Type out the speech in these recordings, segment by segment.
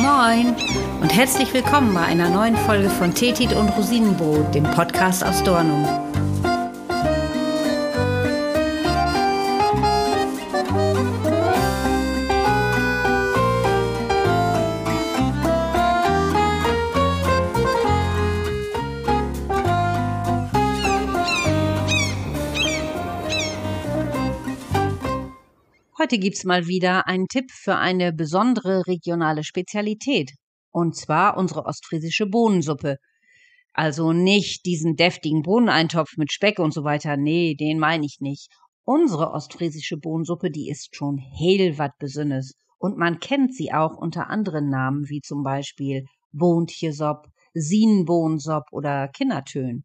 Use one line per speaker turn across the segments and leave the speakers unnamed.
Moin und herzlich willkommen bei einer neuen Folge von Tetit und Rosinenbrot, dem Podcast aus Dornum. Heute gibt's mal wieder einen Tipp für eine besondere regionale Spezialität. Und zwar unsere ostfriesische Bohnensuppe. Also nicht diesen deftigen Bohneneintopf mit Speck und so weiter. Nee, den meine ich nicht. Unsere ostfriesische Bohnensuppe, die ist schon hellwat besünnes. Und man kennt sie auch unter anderen Namen, wie zum Beispiel Bohntjesop, Sienenbohnensop oder Kinnertön.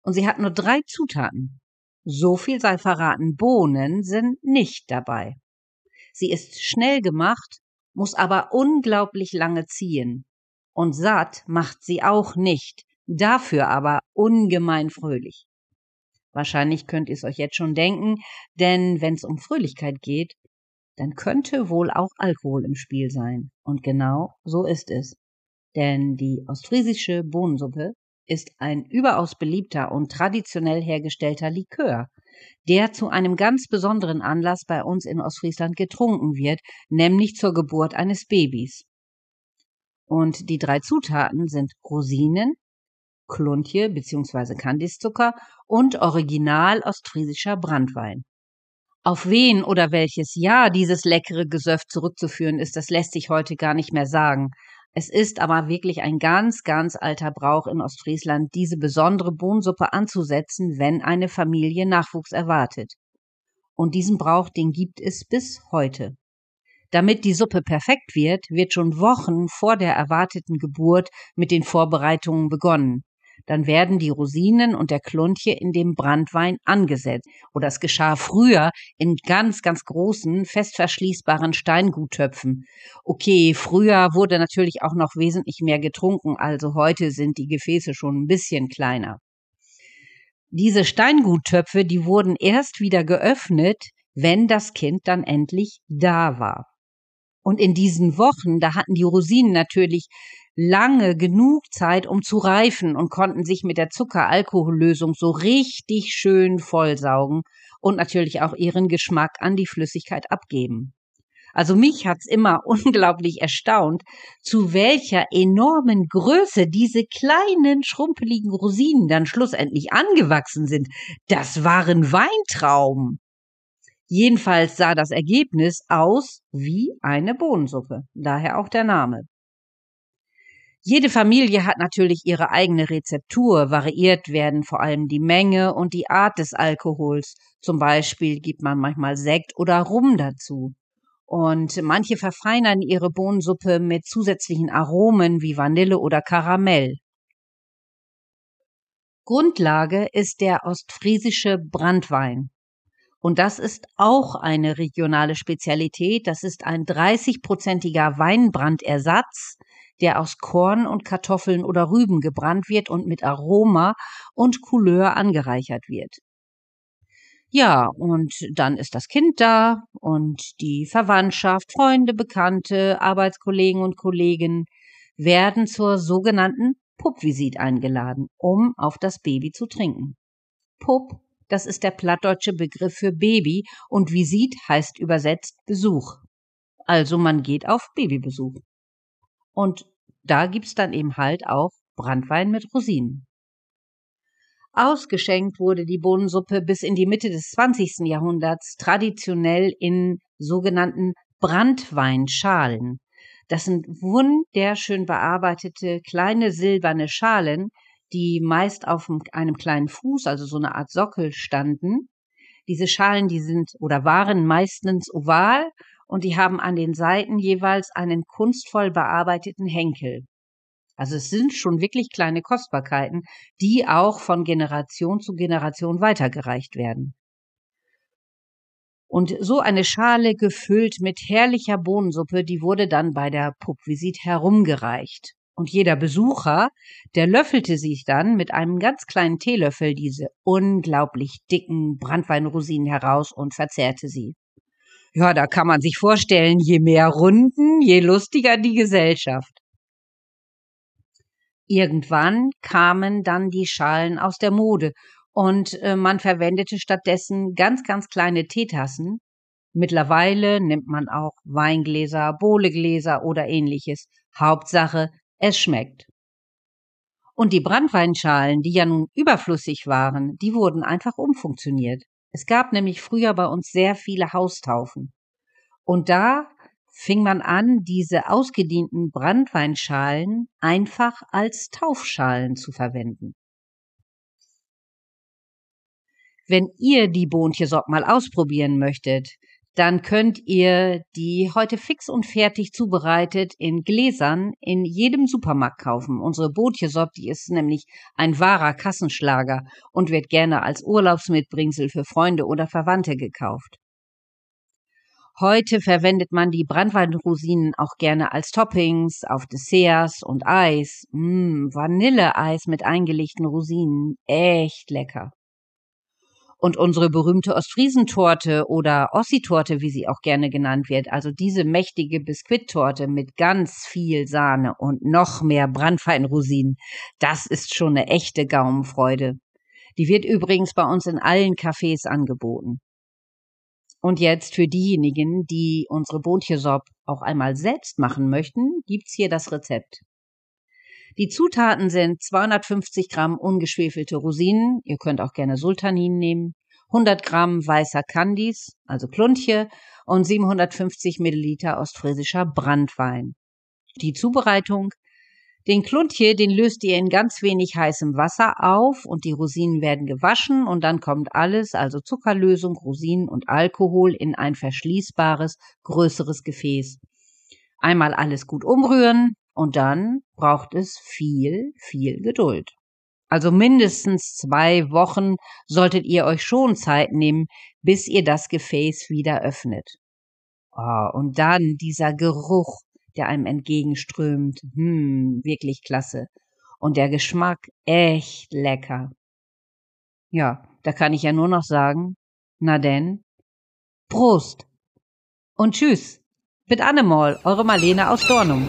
Und sie hat nur drei Zutaten. So viel sei verraten, Bohnen sind nicht dabei. Sie ist schnell gemacht, muss aber unglaublich lange ziehen. Und satt macht sie auch nicht, dafür aber ungemein fröhlich. Wahrscheinlich könnt ihr es euch jetzt schon denken, denn wenn's um Fröhlichkeit geht, dann könnte wohl auch Alkohol im Spiel sein. Und genau so ist es. Denn die ostfriesische Bohnensuppe ist ein überaus beliebter und traditionell hergestellter Likör, der zu einem ganz besonderen Anlass bei uns in Ostfriesland getrunken wird, nämlich zur Geburt eines Babys. Und die drei Zutaten sind Rosinen, Kluntje bzw. Kandiszucker und original ostfriesischer Brandwein. Auf wen oder welches Jahr dieses leckere Gesöff zurückzuführen ist, das lässt sich heute gar nicht mehr sagen. Es ist aber wirklich ein ganz, ganz alter Brauch in Ostfriesland, diese besondere Bohnensuppe anzusetzen, wenn eine Familie Nachwuchs erwartet. Und diesen Brauch, den gibt es bis heute. Damit die Suppe perfekt wird, wird schon Wochen vor der erwarteten Geburt mit den Vorbereitungen begonnen dann werden die Rosinen und der Kluntje in dem Brandwein angesetzt. Oder es geschah früher in ganz, ganz großen, fest verschließbaren Steinguttöpfen. Okay, früher wurde natürlich auch noch wesentlich mehr getrunken, also heute sind die Gefäße schon ein bisschen kleiner. Diese Steinguttöpfe, die wurden erst wieder geöffnet, wenn das Kind dann endlich da war. Und in diesen Wochen, da hatten die Rosinen natürlich lange genug Zeit, um zu reifen und konnten sich mit der Zucker-Alkohollösung so richtig schön vollsaugen und natürlich auch ihren Geschmack an die Flüssigkeit abgeben. Also mich hat's immer unglaublich erstaunt, zu welcher enormen Größe diese kleinen schrumpeligen Rosinen dann schlussendlich angewachsen sind. Das waren Weintrauben. Jedenfalls sah das Ergebnis aus wie eine Bohnensuppe, daher auch der Name. Jede Familie hat natürlich ihre eigene Rezeptur. Variiert werden vor allem die Menge und die Art des Alkohols. Zum Beispiel gibt man manchmal Sekt oder Rum dazu. Und manche verfeinern ihre Bohnensuppe mit zusätzlichen Aromen wie Vanille oder Karamell. Grundlage ist der ostfriesische Brandwein. Und das ist auch eine regionale Spezialität. Das ist ein 30-prozentiger Weinbrandersatz, der aus Korn und Kartoffeln oder Rüben gebrannt wird und mit Aroma und Couleur angereichert wird. Ja, und dann ist das Kind da und die Verwandtschaft, Freunde, Bekannte, Arbeitskollegen und Kollegen werden zur sogenannten Puppvisit eingeladen, um auf das Baby zu trinken. Pupp, das ist der plattdeutsche Begriff für Baby und Visit heißt übersetzt Besuch. Also man geht auf Babybesuch. Und da gibt's dann eben halt auch Brandwein mit Rosinen. Ausgeschenkt wurde die Bohnensuppe bis in die Mitte des 20. Jahrhunderts traditionell in sogenannten Brandweinschalen. Das sind wunderschön bearbeitete kleine silberne Schalen, die meist auf einem kleinen Fuß, also so eine Art Sockel standen. Diese Schalen, die sind oder waren meistens oval und die haben an den Seiten jeweils einen kunstvoll bearbeiteten Henkel. Also es sind schon wirklich kleine Kostbarkeiten, die auch von Generation zu Generation weitergereicht werden. Und so eine Schale gefüllt mit herrlicher Bohnensuppe, die wurde dann bei der Puppvisit herumgereicht. Und jeder Besucher, der löffelte sich dann mit einem ganz kleinen Teelöffel diese unglaublich dicken Brandweinrosinen heraus und verzehrte sie. Ja, da kann man sich vorstellen, je mehr Runden, je lustiger die Gesellschaft. Irgendwann kamen dann die Schalen aus der Mode und äh, man verwendete stattdessen ganz, ganz kleine Teetassen. Mittlerweile nimmt man auch Weingläser, Bohlegläser oder ähnliches. Hauptsache, es schmeckt. Und die Brandweinschalen, die ja nun überflüssig waren, die wurden einfach umfunktioniert. Es gab nämlich früher bei uns sehr viele Haustaufen. Und da fing man an, diese ausgedienten Brandweinschalen einfach als Taufschalen zu verwenden. Wenn ihr die Bontjesop mal ausprobieren möchtet, dann könnt ihr die heute fix und fertig zubereitet in Gläsern in jedem Supermarkt kaufen. Unsere Bootjesop, die ist nämlich ein wahrer Kassenschlager und wird gerne als Urlaubsmitbringsel für Freunde oder Verwandte gekauft. Heute verwendet man die Brandweinrosinen auch gerne als Toppings auf Desserts und Eis. Mmm, Vanilleeis mit eingelegten Rosinen. Echt lecker. Und unsere berühmte Ostfriesentorte oder Ossi-Torte, wie sie auch gerne genannt wird, also diese mächtige Biskuittorte mit ganz viel Sahne und noch mehr Brandweinrosinen, das ist schon eine echte Gaumenfreude. Die wird übrigens bei uns in allen Cafés angeboten. Und jetzt für diejenigen, die unsere Bontjesop auch einmal selbst machen möchten, gibt's hier das Rezept. Die Zutaten sind 250 Gramm ungeschwefelte Rosinen, ihr könnt auch gerne Sultanin nehmen, 100 Gramm weißer Candies, also Kluntje, und 750 Milliliter ostfriesischer Brandwein. Die Zubereitung. Den Kluntje, den löst ihr in ganz wenig heißem Wasser auf und die Rosinen werden gewaschen und dann kommt alles, also Zuckerlösung, Rosinen und Alkohol in ein verschließbares, größeres Gefäß. Einmal alles gut umrühren, und dann braucht es viel, viel Geduld. Also mindestens zwei Wochen solltet ihr euch schon Zeit nehmen, bis ihr das Gefäß wieder öffnet. Oh, und dann dieser Geruch, der einem entgegenströmt. Hm, wirklich klasse. Und der Geschmack echt lecker. Ja, da kann ich ja nur noch sagen, na denn, Prost und Tschüss. Mit Annemol, eure Marlene aus Dornum.